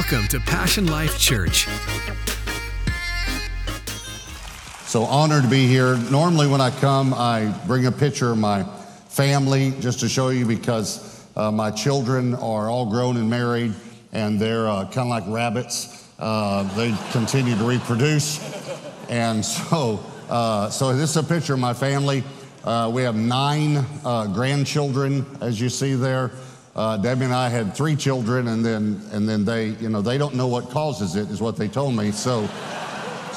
Welcome to Passion Life Church. So honored to be here. Normally, when I come, I bring a picture of my family just to show you because uh, my children are all grown and married, and they're uh, kind of like rabbits. Uh, they continue to reproduce, and so uh, so this is a picture of my family. Uh, we have nine uh, grandchildren, as you see there. Uh, Debbie and I had three children, and then and then they, you know, they don't know what causes it, is what they told me. So,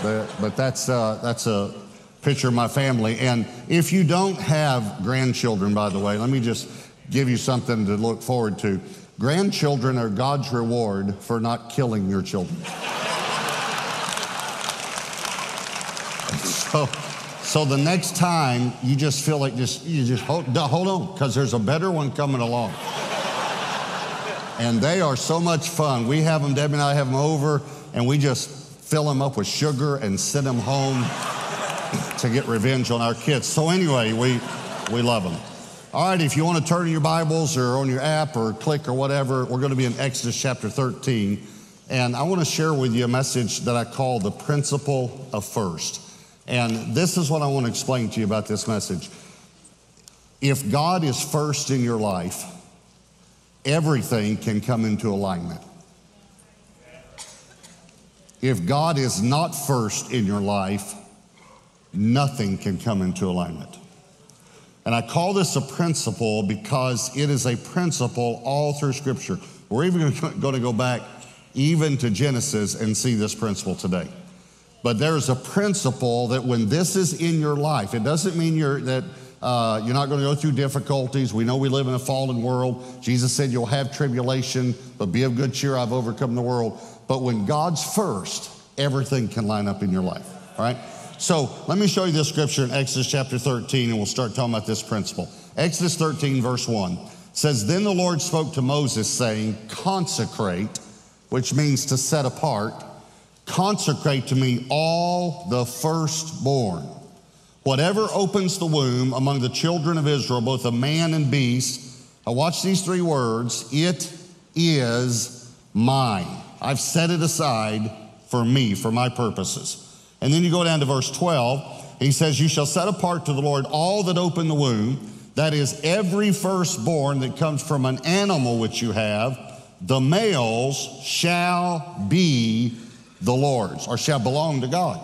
but, that's uh, that's a picture of my family. And if you don't have grandchildren, by the way, let me just give you something to look forward to. Grandchildren are God's reward for not killing your children. so. So the next time you just feel like just you just hold, hold on because there's a better one coming along. And they are so much fun. We have them, Debbie and I have them over, and we just fill them up with sugar and send them home to get revenge on our kids. So anyway, we we love them. All right, if you want to turn to your Bibles or on your app or click or whatever, we're going to be in Exodus chapter 13. And I want to share with you a message that I call the principle of first. And this is what I want to explain to you about this message. If God is first in your life, everything can come into alignment. If God is not first in your life, nothing can come into alignment. And I call this a principle because it is a principle all through Scripture. We're even going to go back even to Genesis and see this principle today. But there's a principle that when this is in your life, it doesn't mean you're, that uh, you're not going to go through difficulties. We know we live in a fallen world. Jesus said you'll have tribulation, but be of good cheer. I've overcome the world. But when God's first, everything can line up in your life. All right? So let me show you this scripture in Exodus chapter 13, and we'll start talking about this principle. Exodus 13, verse 1 says, Then the Lord spoke to Moses, saying, Consecrate, which means to set apart Consecrate to me all the firstborn. Whatever opens the womb among the children of Israel, both a man and beast, now watch these three words it is mine. I've set it aside for me, for my purposes. And then you go down to verse 12. He says, You shall set apart to the Lord all that open the womb, that is, every firstborn that comes from an animal which you have, the males shall be the Lord's, or shall belong to God.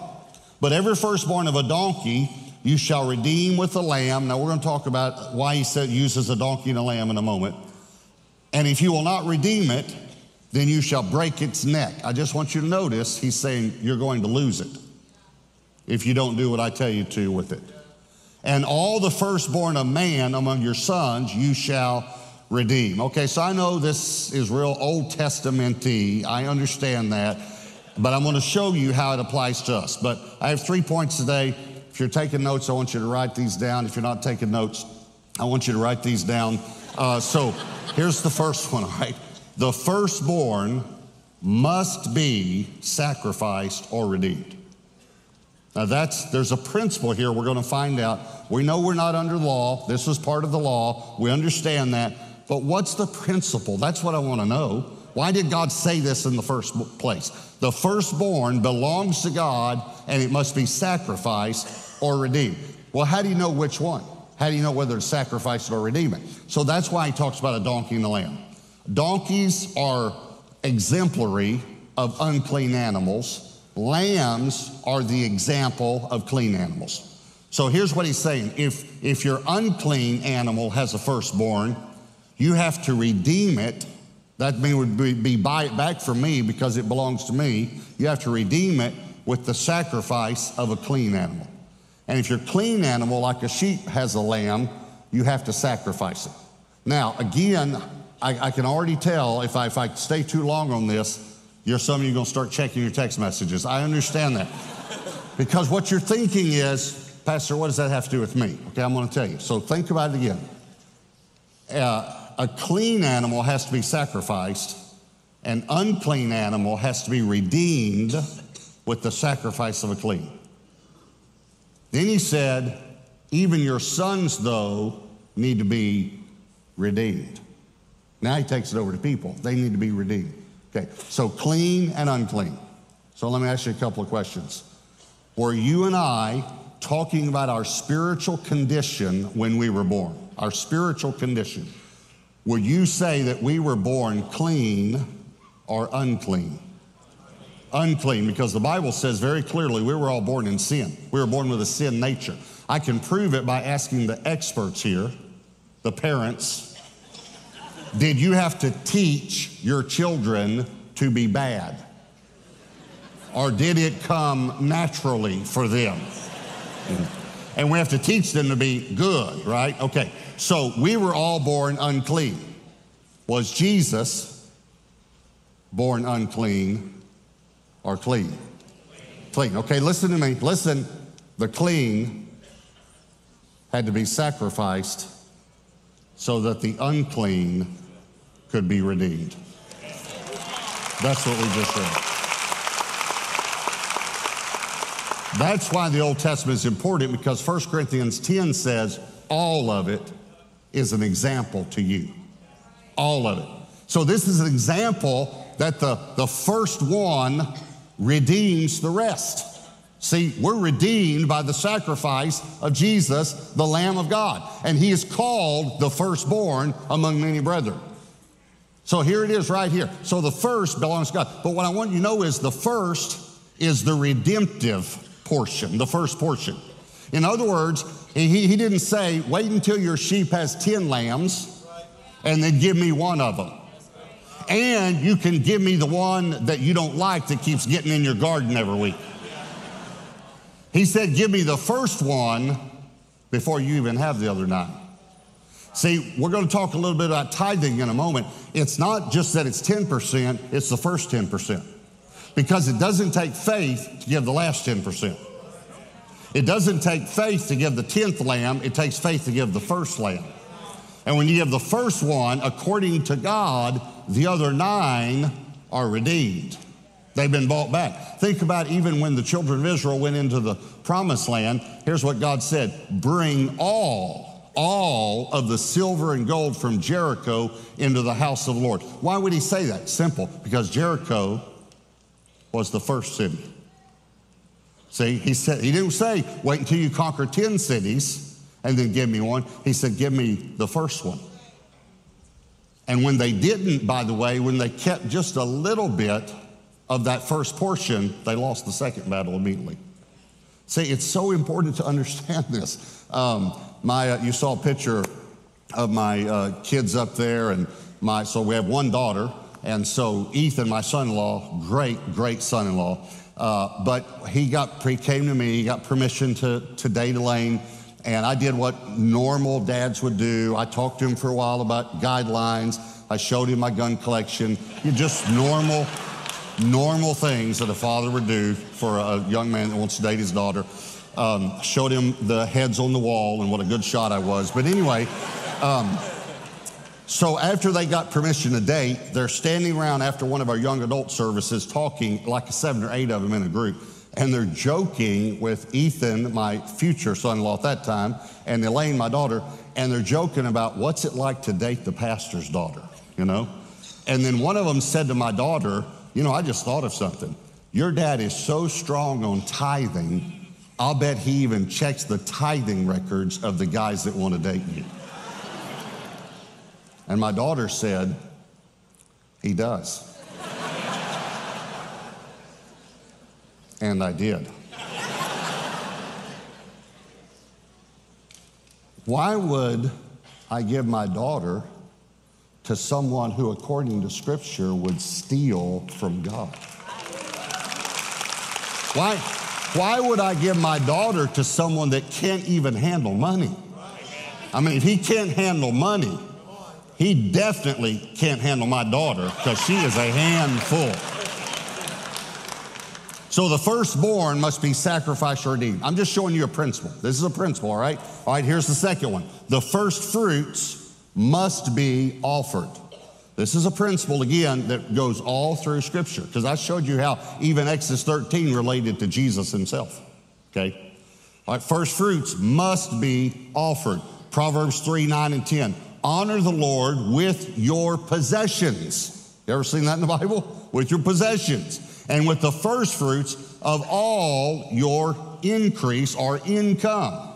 But every firstborn of a donkey you shall redeem with a lamb. Now we're going to talk about why he said uses a donkey and a lamb in a moment. And if you will not redeem it, then you shall break its neck. I just want you to notice he's saying you're going to lose it if you don't do what I tell you to with it. And all the firstborn of man among your sons you shall redeem. Okay, so I know this is real Old Testamenty. I understand that but I'm going to show you how it applies to us. But I have three points today. If you're taking notes, I want you to write these down. If you're not taking notes, I want you to write these down. Uh, so here's the first one, all right? The firstborn must be sacrificed or redeemed. Now that's there's a principle here we're going to find out. We know we're not under law. This was part of the law. We understand that. But what's the principle? That's what I want to know. Why did God say this in the first place? The firstborn belongs to God and it must be sacrificed or redeemed. Well, how do you know which one? How do you know whether to sacrifice it or redeem it? So that's why he talks about a donkey and a lamb. Donkeys are exemplary of unclean animals. Lambs are the example of clean animals. So here's what he's saying. If, if your unclean animal has a firstborn, you have to redeem it that mean would be, be buy it back from me because it belongs to me. You have to redeem it with the sacrifice of a clean animal. And if your clean animal, like a sheep has a lamb, you have to sacrifice it. Now, again, I, I can already tell if I, if I stay too long on this, you're some of you going to start checking your text messages. I understand that. because what you're thinking is, Pastor, what does that have to do with me? Okay, I'm going to tell you. So think about it again. Uh, a clean animal has to be sacrificed, an unclean animal has to be redeemed with the sacrifice of a clean. Then he said, even your sons, though, need to be redeemed. Now he takes it over to people. They need to be redeemed. Okay, so clean and unclean. So let me ask you a couple of questions. Were you and I talking about our spiritual condition when we were born? Our spiritual condition. Would you say that we were born clean or unclean? Unclean, because the Bible says very clearly we were all born in sin. We were born with a sin nature. I can prove it by asking the experts here, the parents. Did you have to teach your children to be bad? Or did it come naturally for them? And we have to teach them to be good, right? Okay, so we were all born unclean. Was Jesus born unclean or clean? Clean. Okay, listen to me. Listen. The clean had to be sacrificed so that the unclean could be redeemed. That's what we just said. That's why the Old Testament is important because 1 Corinthians 10 says all of it is an example to you. All of it. So this is an example that the, the first one redeems the rest. See, we're redeemed by the sacrifice of Jesus, the Lamb of God. And he is called the firstborn among many brethren. So here it is right here. So the first belongs to God. But what I want you to know is the first is the redemptive portion, the first portion. In other words, he, he didn't say, wait until your sheep has 10 lambs and then give me one of them. And you can give me the one that you don't like that keeps getting in your garden every week. He said, give me the first one before you even have the other nine. See, we're going to talk a little bit about tithing in a moment. It's not just that it's 10%, it's the first 10% because it doesn't take faith to give the last 10%. It doesn't take faith to give the 10th lamb, it takes faith to give the first lamb. And when you give the first one, according to God, the other nine are redeemed. They've been bought back. Think about even when the children of Israel went into the promised land. Here's what God said Bring all, all of the silver and gold from Jericho into the house of the Lord. Why would he say that? Simple, because Jericho was the first city. See, he said he didn't say wait until you conquer 10 cities and then give me one. He said give me the first one. And when they didn't, by the way, when they kept just a little bit of that first portion, they lost the second battle immediately. See, it's so important to understand this. Um, my, uh, you saw a picture of my uh, kids up there, and my so we have one daughter, and so Ethan, my son-in-law, great, great son-in-law, uh, but he got he came to me, he got permission to to date Elaine, and I did what normal dads would do. I talked to him for a while about guidelines. I showed him my gun collection. Just normal, normal things that a father would do for a young man that wants to date his daughter. Um, showed him the heads on the wall and what a good shot I was. But anyway. Um, so after they got permission to date, they're standing around after one of our young adult services talking, like seven or eight of them in a group. And they're joking with Ethan, my future son in law at that time, and Elaine, my daughter, and they're joking about what's it like to date the pastor's daughter, you know? And then one of them said to my daughter, You know, I just thought of something. Your dad is so strong on tithing, I'll bet he even checks the tithing records of the guys that want to date you. And my daughter said, He does. And I did. Why would I give my daughter to someone who, according to Scripture, would steal from God? Why, why would I give my daughter to someone that can't even handle money? I mean, if he can't handle money, he definitely can't handle my daughter because she is a handful. So the firstborn must be sacrificed or redeemed. I'm just showing you a principle. This is a principle, all right? All right, here's the second one. The first fruits must be offered. This is a principle, again, that goes all through Scripture because I showed you how even Exodus 13 related to Jesus himself. Okay? All right, first fruits must be offered. Proverbs 3 9 and 10 honor the Lord with your possessions. You ever seen that in the Bible? With your possessions and with the first fruits of all your increase or income.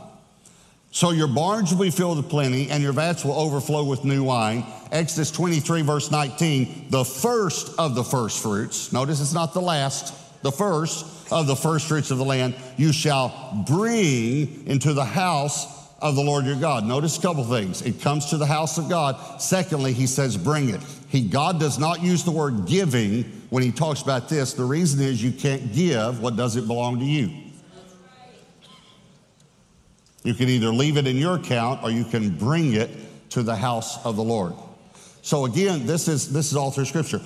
So your barns will be filled with plenty, and your vats will overflow with new wine. Exodus 23, verse 19, the first of the first fruits, notice it's not the last, the first of the first fruits of the land, you shall bring into the house of the Lord your God. Notice a couple things. It comes to the house of God. Secondly, he says, bring it. He, God does not use the word giving when he talks about this. The reason is you can't give what doesn't belong to you. You can either leave it in your account or you can bring it to the house of the Lord. So again, this is this is all through Scripture.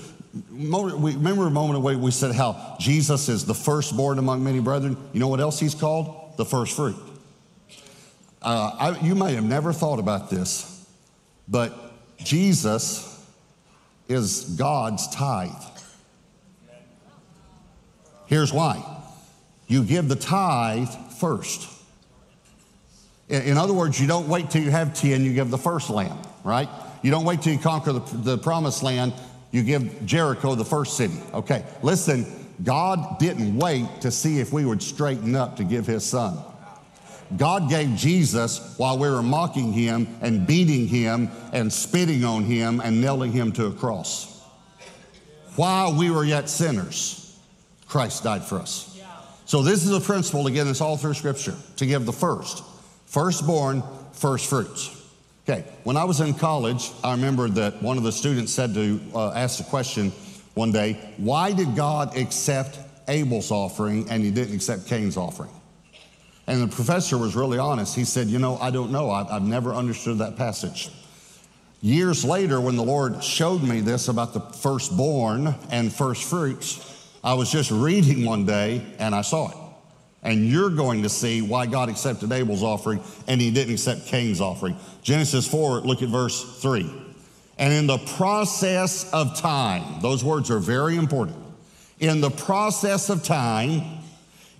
We, remember a moment ago we said how Jesus is the firstborn among many brethren. You know what else he's called? The first fruit. Uh, I, you may have never thought about this, but Jesus is God's tithe. Here's why you give the tithe first. In other words, you don't wait till you have 10, you give the first land, right? You don't wait till you conquer the, the promised land, you give Jericho the first city. Okay, listen, God didn't wait to see if we would straighten up to give his son. God gave Jesus while we were mocking him and beating him and spitting on him and nailing him to a cross. While we were yet sinners, Christ died for us. So, this is a principle, again, it's all through Scripture to give the first. Firstborn, first fruits. Okay, when I was in college, I remember that one of the students said to uh, ask the question one day, why did God accept Abel's offering and he didn't accept Cain's offering? And the professor was really honest. He said, You know, I don't know. I've, I've never understood that passage. Years later, when the Lord showed me this about the firstborn and first fruits, I was just reading one day and I saw it. And you're going to see why God accepted Abel's offering and he didn't accept Cain's offering. Genesis 4, look at verse 3. And in the process of time, those words are very important. In the process of time,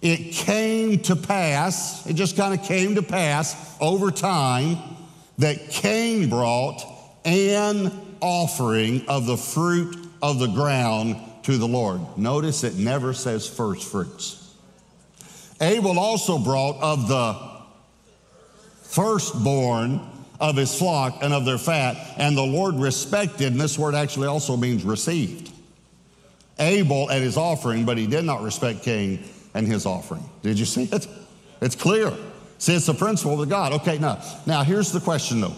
it came to pass, it just kind of came to pass over time that Cain brought an offering of the fruit of the ground to the Lord. Notice it never says first fruits. Abel also brought of the firstborn of his flock and of their fat, and the Lord respected, and this word actually also means received, Abel and his offering, but he did not respect Cain and his offering. Did you see it? It's clear. See, it's the principle of God. Okay, now, now here's the question though.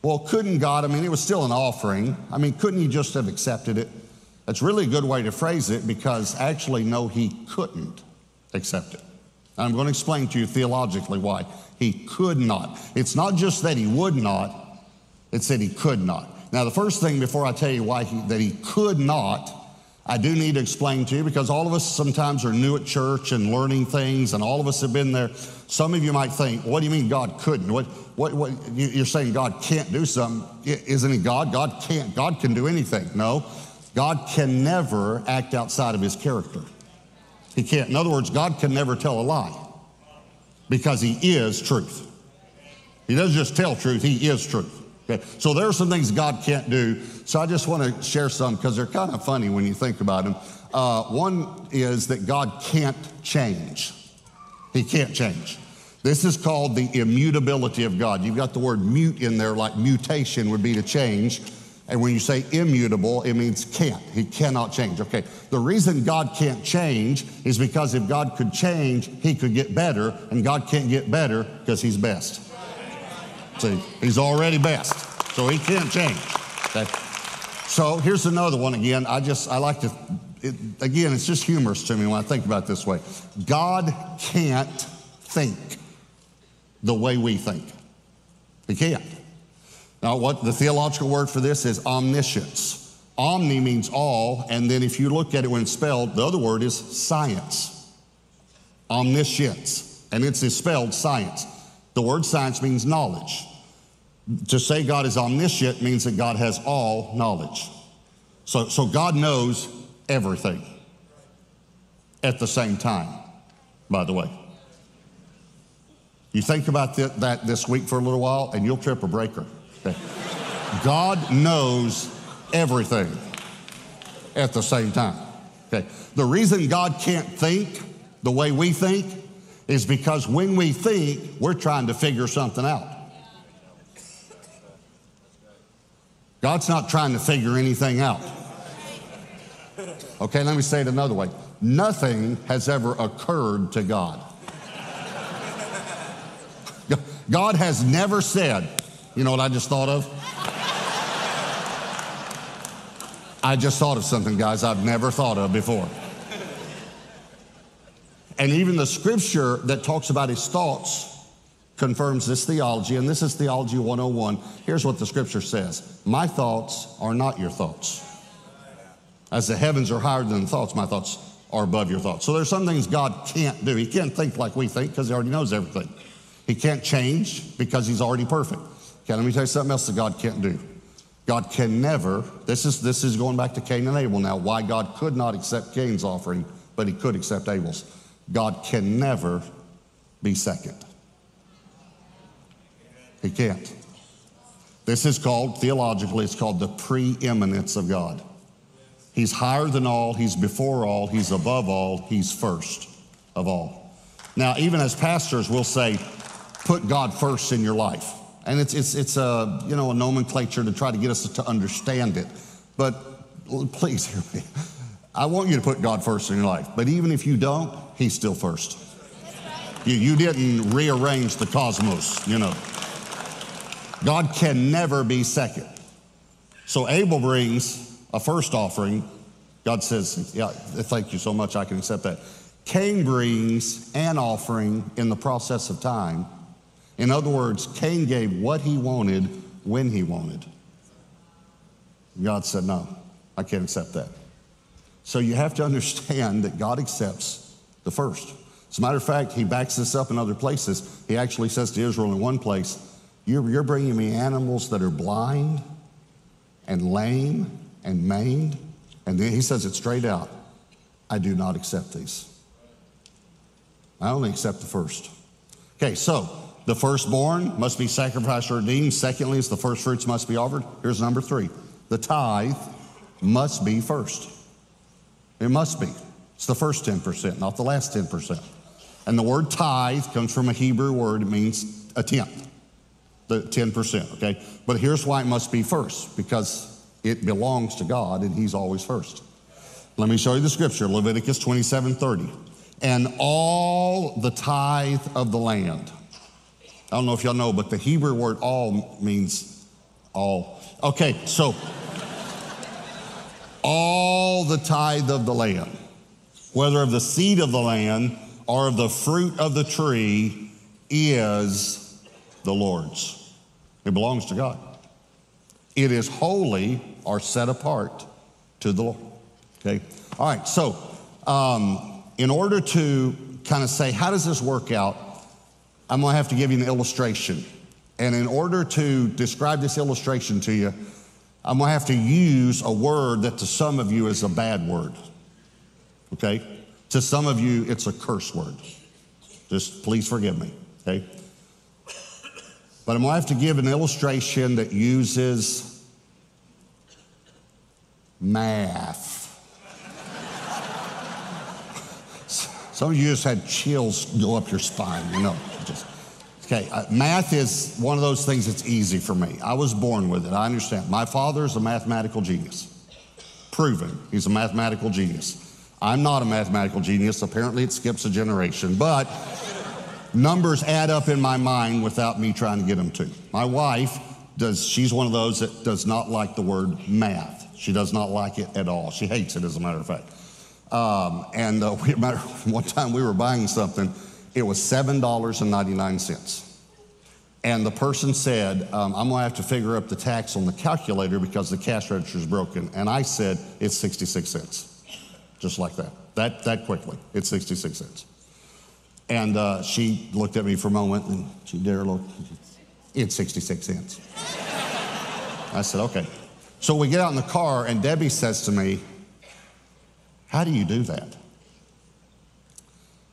Well, couldn't God, I mean, it was still an offering. I mean, couldn't he just have accepted it? That's really a good way to phrase it because actually, no, he couldn't accept it. I'm going to explain to you theologically why. He could not. It's not just that he would not, it's that he could not. Now, the first thing before I tell you why he, that he could not, I do need to explain to you because all of us sometimes are new at church and learning things, and all of us have been there. Some of you might think, what do you mean God couldn't? What, what, what, you're saying God can't do something. Isn't he God? God can't. God can do anything. No, God can never act outside of his character. He can't. In other words, God can never tell a lie because He is truth. He doesn't just tell truth, He is truth. Okay? So there are some things God can't do. So I just want to share some because they're kind of funny when you think about them. Uh, one is that God can't change. He can't change. This is called the immutability of God. You've got the word mute in there, like mutation would be to change. And when you say immutable, it means can't. He cannot change. Okay. The reason God can't change is because if God could change, he could get better, and God can't get better because he's best. See, he's already best. So he can't change. Okay. So here's another one again. I just, I like to, it, again, it's just humorous to me when I think about this way. God can't think the way we think. He can't. Now, what the theological word for this is omniscience. Omni means all, and then if you look at it when it's spelled, the other word is science. Omniscience, and it's spelled science. The word science means knowledge. To say God is omniscient means that God has all knowledge. So, so God knows everything at the same time, by the way. You think about that this week for a little while, and you'll trip a breaker. God knows everything. at the same time. Okay. The reason God can't think the way we think is because when we think, we're trying to figure something out. God's not trying to figure anything out. Okay, let me say it another way. Nothing has ever occurred to God. God has never said, you know what I just thought of? I just thought of something, guys, I've never thought of before. And even the scripture that talks about his thoughts confirms this theology, and this is Theology 101. Here's what the scripture says My thoughts are not your thoughts. As the heavens are higher than the thoughts, my thoughts are above your thoughts. So there's some things God can't do. He can't think like we think because he already knows everything. He can't change because he's already perfect. Okay, let me tell you something else that God can't do. God can never, this is, this is going back to Cain and Abel now, why God could not accept Cain's offering, but he could accept Abel's. God can never be second. He can't. This is called, theologically, it's called the preeminence of God. He's higher than all, He's before all, He's above all, He's first of all. Now, even as pastors, we'll say, put God first in your life. And it's, it's, it's a, you know, a nomenclature to try to get us to understand it. But please hear me. I want you to put God first in your life. But even if you don't, He's still first. You, you didn't rearrange the cosmos, you know. God can never be second. So Abel brings a first offering. God says, Yeah, thank you so much, I can accept that. Cain brings an offering in the process of time. In other words, Cain gave what he wanted when he wanted. God said, No, I can't accept that. So you have to understand that God accepts the first. As a matter of fact, he backs this up in other places. He actually says to Israel in one place, You're, you're bringing me animals that are blind and lame and maimed. And then he says it straight out I do not accept these. I only accept the first. Okay, so the firstborn must be sacrificed or redeemed. Secondly, is the first fruits must be offered. Here's number three the tithe must be first. It must be. It's the first 10%, not the last 10%. And the word tithe comes from a Hebrew word, it means a tenth, the 10%, okay? But here's why it must be first because it belongs to God and He's always first. Let me show you the scripture Leviticus 27 30. And all the tithe of the land. I don't know if y'all know, but the Hebrew word all means all. Okay, so all the tithe of the land, whether of the seed of the land or of the fruit of the tree, is the Lord's. It belongs to God. It is holy or set apart to the Lord. Okay? All right, so um, in order to kind of say, how does this work out? I'm going to have to give you an illustration. And in order to describe this illustration to you, I'm going to have to use a word that to some of you is a bad word. Okay? To some of you, it's a curse word. Just please forgive me. Okay? But I'm going to have to give an illustration that uses math. Some of you just had chills go up your spine, you know. Okay, uh, math is one of those things that's easy for me. I was born with it. I understand. My father is a mathematical genius. Proven. He's a mathematical genius. I'm not a mathematical genius. Apparently, it skips a generation, but numbers add up in my mind without me trying to get them to. My wife does, she's one of those that does not like the word math. She does not like it at all. She hates it, as a matter of fact. Um, and uh, we, matter, one time we were buying something, it was $7.99. And the person said, um, I'm going to have to figure up the tax on the calculator because the cash register is broken. And I said, it's 66 cents. Just like that. That, that quickly. It's 66 cents. And uh, she looked at me for a moment and she did her look. It's 66 cents. I said, okay. So we get out in the car and Debbie says to me, How do you do that?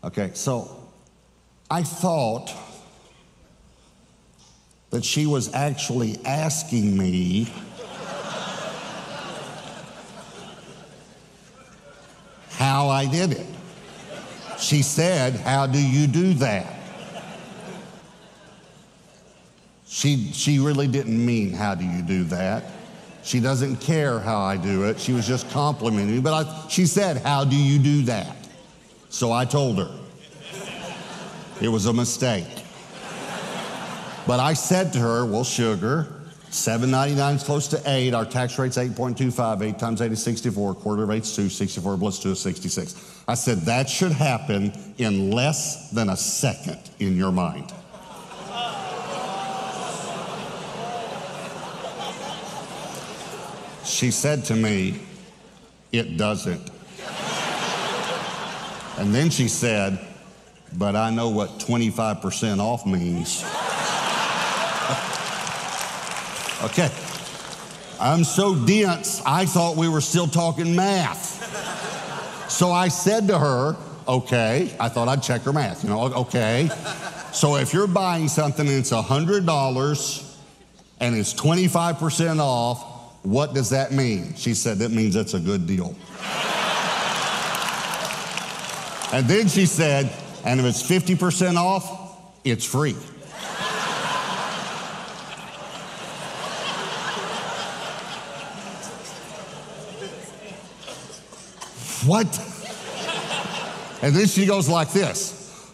Okay, so I thought that she was actually asking me how I did it. She said, How do you do that? She, she really didn't mean, How do you do that? She doesn't care how I do it. She was just complimenting me. But I, she said, How do you do that? So I told her. It was a mistake. But I said to her, Well, sugar, 799 is close to 8. Our tax rate's 8.25. 8 times 8 is 64. Quarter of 8 is 2. 64 plus 2 is 66. I said, That should happen in less than a second in your mind. She said to me, It doesn't. And then she said, But I know what 25% off means. okay. I'm so dense, I thought we were still talking math. So I said to her, Okay, I thought I'd check her math, you know, okay. So if you're buying something and it's $100 and it's 25% off, what does that mean? She said, That means it's a good deal. and then she said, And if it's 50% off, it's free. what? And then she goes like this,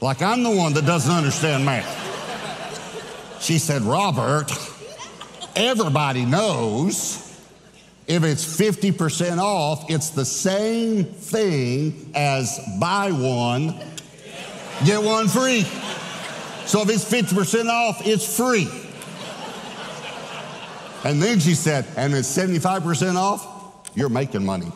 like I'm the one that doesn't understand math. She said, Robert, everybody knows if it's 50% off, it's the same thing as buy one, get one free. So if it's 50% off, it's free. And then she said, and it's 75% off, you're making money.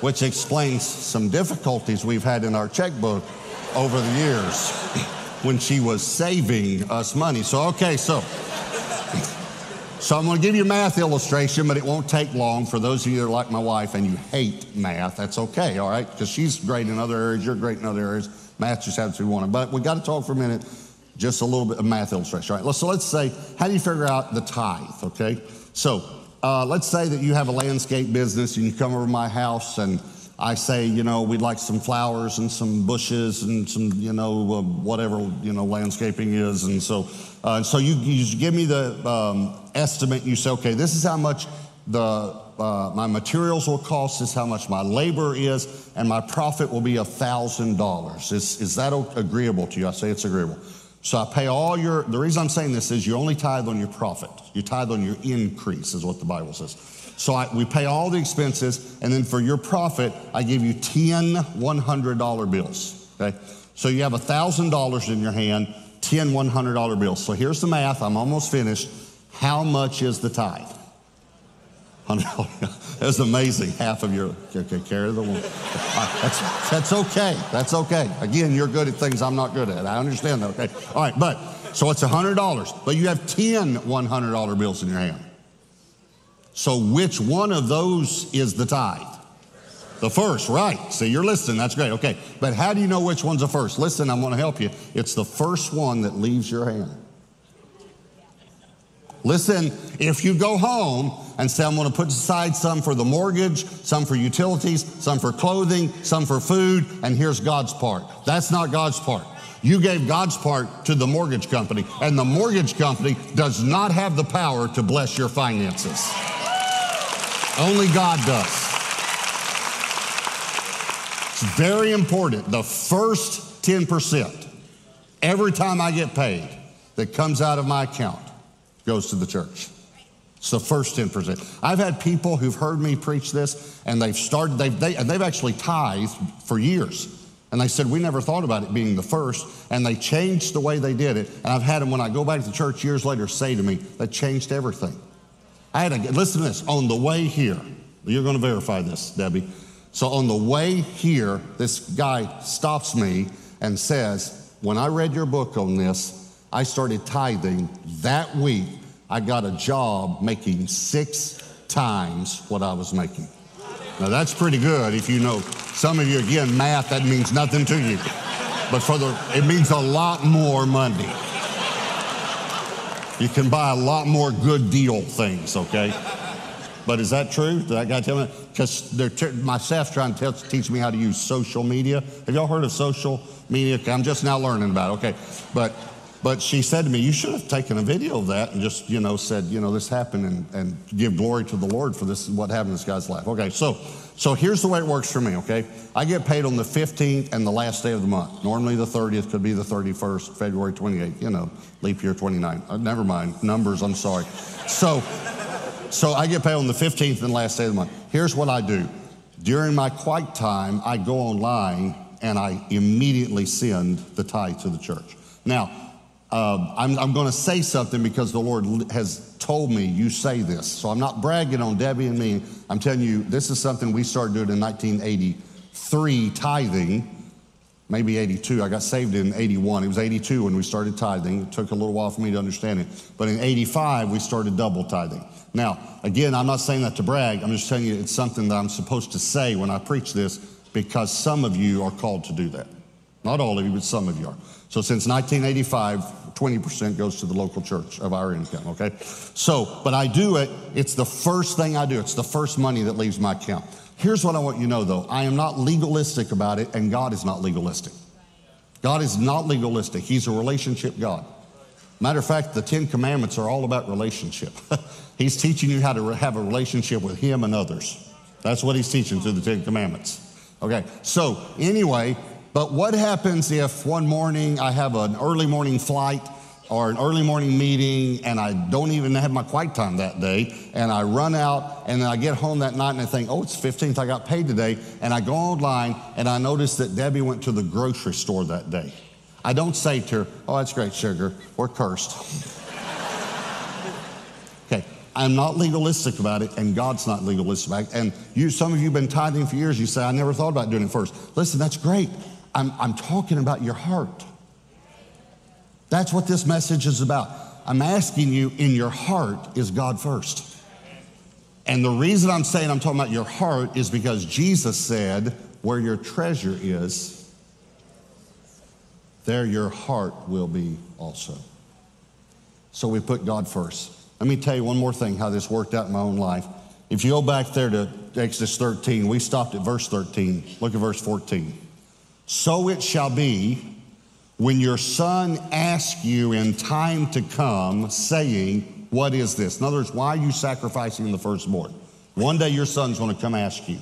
Which explains some difficulties we've had in our checkbook over the years when she was saving us money. So, okay, so. So I'm going to give you a math illustration, but it won't take long for those of you that are like my wife and you hate math. That's okay, all right? Because she's great in other areas, you're great in other areas. Math just happens to be one. of them. But we got to talk for a minute, just a little bit of math illustration. All right, so let's say, how do you figure out the tithe? Okay, so uh, let's say that you have a landscape business and you come over to my house and I say, you know, we'd like some flowers and some bushes and some, you know, uh, whatever, you know, landscaping is. And so, uh, so you, you give me the um, estimate. You say, okay, this is how much the, uh, my materials will cost, this is how much my labor is, and my profit will be $1,000. Is, is that agreeable to you? I say it's agreeable. So I pay all your, the reason I'm saying this is you only tithe on your profit. You tithe on your increase, is what the Bible says. So I, we pay all the expenses, and then for your profit, I give you 10 $100 bills. Okay? So you have $1,000 in your hand, 10 $100 bills. So here's the math. I'm almost finished. How much is the tithe? That's amazing. Half of your okay, carry the one. That's, that's okay. That's okay. Again, you're good at things I'm not good at. I understand that. Okay. All right, but so it's $100, but you have 10 $100 bills in your hand. So, which one of those is the tithe? The first, right. See, you're listening. That's great. Okay. But how do you know which one's the first? Listen, I'm going to help you. It's the first one that leaves your hand. Listen, if you go home and say, I'm going to put aside some for the mortgage, some for utilities, some for clothing, some for food, and here's God's part. That's not God's part. You gave God's part to the mortgage company, and the mortgage company does not have the power to bless your finances. Only God does. It's very important. The first 10%, every time I get paid, that comes out of my account goes to the church. It's the first 10%. I've had people who've heard me preach this and they've started, they've, they, they've actually tithed for years. And they said, We never thought about it being the first. And they changed the way they did it. And I've had them, when I go back to church years later, say to me, That changed everything. I had to listen to this on the way here. You're going to verify this, Debbie. So on the way here, this guy stops me and says, When I read your book on this, I started tithing. That week, I got a job making six times what I was making. Now that's pretty good if you know. Some of you, again, math, that means nothing to you. But for the, it means a lot more money. You can buy a lot more good deal things, okay? But is that true? Did that guy tell me? Because t- my staff's trying to t- teach me how to use social media. Have y'all heard of social media? I'm just now learning about it. Okay, but but she said to me, "You should have taken a video of that and just you know said you know this happened and, and give glory to the Lord for this what happened in this guy's life." Okay, so so here's the way it works for me. Okay, I get paid on the 15th and the last day of the month. Normally the 30th could be the 31st, February 28th. You know, leap year 29. Uh, never mind numbers. I'm sorry. So. So I get paid on the 15th and the last day of the month. Here's what I do. During my quiet time, I go online and I immediately send the tithe to the church. Now, uh, I'm, I'm going to say something because the Lord has told me you say this. So I'm not bragging on Debbie and me. I'm telling you, this is something we started doing in 1983, tithing maybe 82. I got saved in 81. It was 82 when we started tithing. It took a little while for me to understand it. But in 85, we started double tithing. Now, again, I'm not saying that to brag. I'm just telling you it's something that I'm supposed to say when I preach this because some of you are called to do that. Not all of you, but some of you are. So since 1985, 20% goes to the local church of our income, okay? So, but I do it, it's the first thing I do. It's the first money that leaves my account. Here's what I want you to know though I am not legalistic about it, and God is not legalistic. God is not legalistic, He's a relationship God. Matter of fact, the Ten Commandments are all about relationship. he's teaching you how to have a relationship with Him and others. That's what He's teaching through the Ten Commandments. Okay, so anyway, but what happens if one morning I have an early morning flight or an early morning meeting and I don't even have my quiet time that day and I run out and then I get home that night and I think, oh, it's 15th, I got paid today. And I go online and I notice that Debbie went to the grocery store that day. I don't say to her, oh, that's great, sugar, we're cursed. okay, I'm not legalistic about it and God's not legalistic about it. And you, some of you have been tithing for years, you say, I never thought about doing it first. Listen, that's great. I'm, I'm talking about your heart. That's what this message is about. I'm asking you, in your heart, is God first? And the reason I'm saying I'm talking about your heart is because Jesus said, where your treasure is, there your heart will be also. So we put God first. Let me tell you one more thing how this worked out in my own life. If you go back there to Exodus 13, we stopped at verse 13. Look at verse 14. So it shall be when your son asks you in time to come, saying, What is this? In other words, why are you sacrificing the firstborn? One day your son's going to come ask you.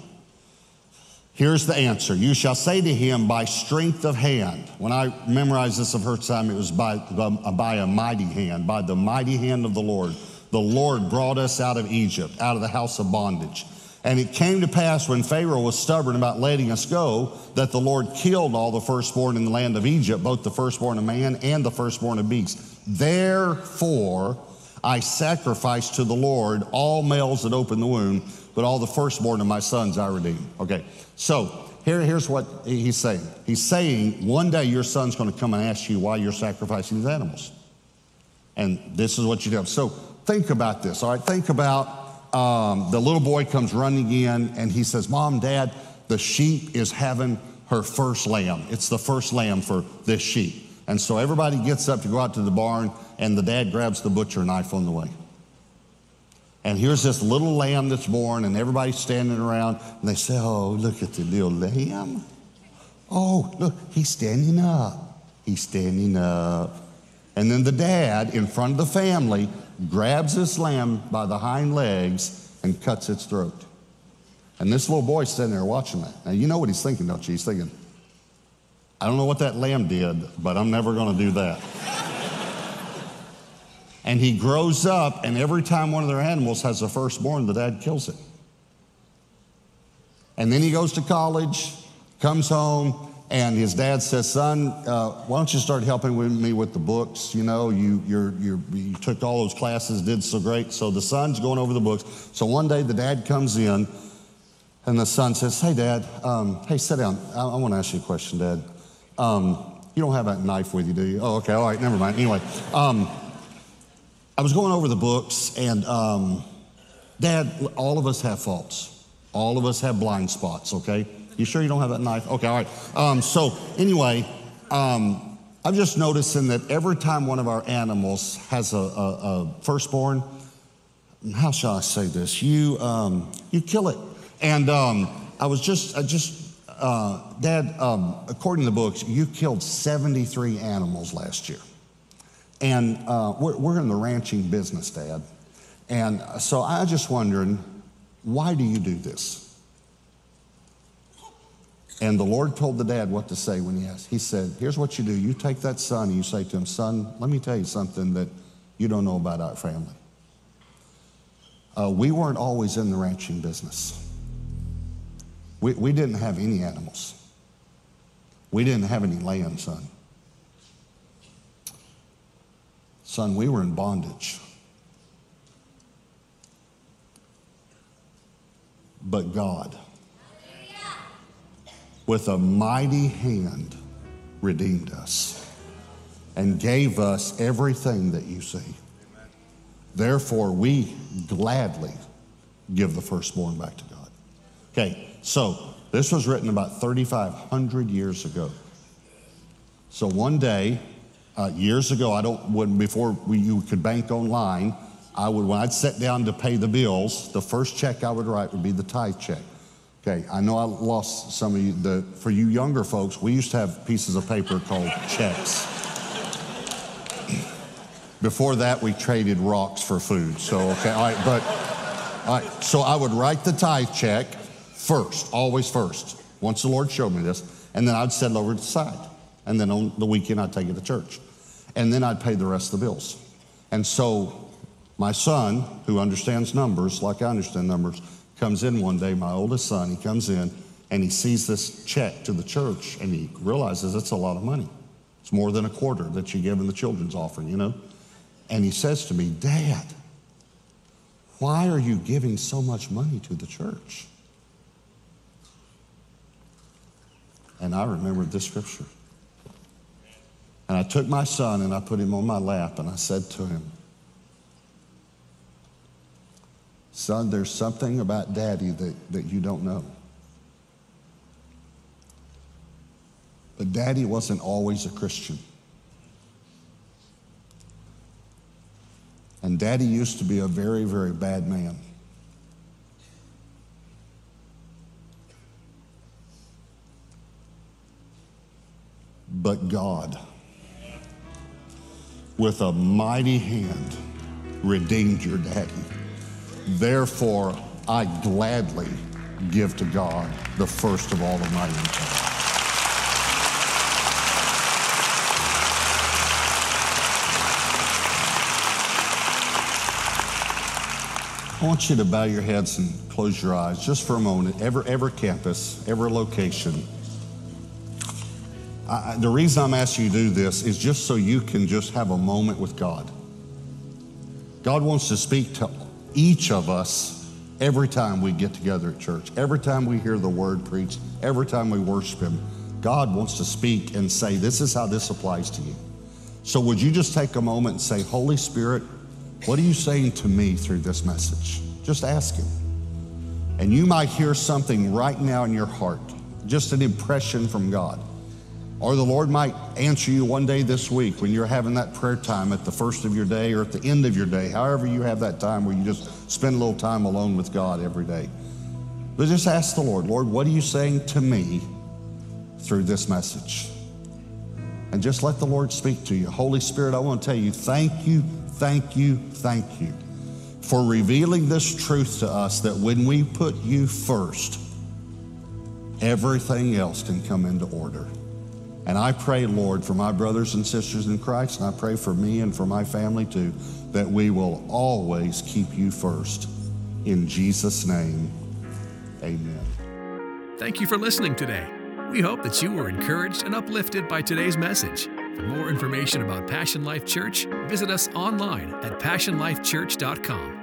Here's the answer You shall say to him, By strength of hand. When I memorized this the first time, it was by, by a mighty hand, by the mighty hand of the Lord. The Lord brought us out of Egypt, out of the house of bondage. And it came to pass when Pharaoh was stubborn about letting us go that the Lord killed all the firstborn in the land of Egypt, both the firstborn of man and the firstborn of beasts. Therefore, I sacrifice to the Lord all males that open the womb, but all the firstborn of my sons I redeem. Okay, so here, here's what he's saying. He's saying one day your son's going to come and ask you why you're sacrificing these animals. And this is what you do. So think about this, all right? Think about um, the little boy comes running in and he says, Mom, Dad, the sheep is having her first lamb. It's the first lamb for this sheep. And so everybody gets up to go out to the barn, and the dad grabs the butcher knife on the way. And here's this little lamb that's born, and everybody's standing around, and they say, Oh, look at the little lamb. Oh, look, he's standing up. He's standing up. And then the dad, in front of the family, grabs this lamb by the hind legs and cuts its throat. And this little boy's sitting there watching that. Now, you know what he's thinking, don't you? He's thinking, I don't know what that lamb did, but I'm never going to do that. and he grows up, and every time one of their animals has a firstborn, the dad kills it. And then he goes to college, comes home, and his dad says, Son, uh, why don't you start helping with me with the books? You know, you, you're, you're, you took all those classes, did so great. So the son's going over the books. So one day the dad comes in, and the son says, Hey, Dad, um, hey, sit down. I, I want to ask you a question, Dad. Um, you don't have that knife with you, do you? Oh, okay, all right, never mind. Anyway, um, I was going over the books, and um, Dad, all of us have faults. All of us have blind spots, okay? You sure you don't have that knife? Okay, all right. Um, so, anyway, um, I'm just noticing that every time one of our animals has a, a, a firstborn, how shall I say this? You, um, you kill it. And um, I was just, I just, uh, Dad, um, according to the books, you killed 73 animals last year. And uh, we're, we're in the ranching business, Dad. And so I just wondering, why do you do this? And the Lord told the dad what to say when he asked. He said, Here's what you do. You take that son and you say to him, Son, let me tell you something that you don't know about our family. Uh, we weren't always in the ranching business. We, we didn't have any animals. We didn't have any land, son. Son, we were in bondage. But God, with a mighty hand, redeemed us and gave us everything that you see. Therefore, we gladly give the firstborn back to God. Okay, so this was written about 3,500 years ago. So one day, uh, years ago, I don't, when before we, you could bank online, I would, when I'd sit down to pay the bills, the first check I would write would be the tithe check. Okay, I know I lost some of you. The, for you younger folks, we used to have pieces of paper called checks. Before that, we traded rocks for food. So, okay, all right, but, all right, so I would write the tithe check first, always first, once the Lord showed me this, and then I'd set it over to the side. And then on the weekend, I'd take it to church. And then I'd pay the rest of the bills. And so my son, who understands numbers like I understand numbers, comes in one day, my oldest son, he comes in and he sees this check to the church and he realizes it's a lot of money. It's more than a quarter that you give in the children's offering, you know? And he says to me, Dad, why are you giving so much money to the church? And I remembered this scripture. And I took my son and I put him on my lap and I said to him, Son, there's something about daddy that, that you don't know. But daddy wasn't always a Christian. And daddy used to be a very, very bad man. But God, with a mighty hand, redeemed your daddy. Therefore, I gladly give to God the first of all of my income. I want you to bow your heads and close your eyes just for a moment. Every, every campus, every location. I, the reason I'm asking you to do this is just so you can just have a moment with God. God wants to speak to each of us every time we get together at church, every time we hear the word preached, every time we worship Him. God wants to speak and say, This is how this applies to you. So, would you just take a moment and say, Holy Spirit, what are you saying to me through this message? Just ask Him. And you might hear something right now in your heart, just an impression from God. Or the Lord might answer you one day this week when you're having that prayer time at the first of your day or at the end of your day, however you have that time where you just spend a little time alone with God every day. But just ask the Lord, Lord, what are you saying to me through this message? And just let the Lord speak to you. Holy Spirit, I want to tell you, thank you, thank you, thank you for revealing this truth to us that when we put you first, everything else can come into order. And I pray, Lord, for my brothers and sisters in Christ, and I pray for me and for my family too, that we will always keep you first. In Jesus' name, amen. Thank you for listening today. We hope that you were encouraged and uplifted by today's message. For more information about Passion Life Church, visit us online at passionlifechurch.com.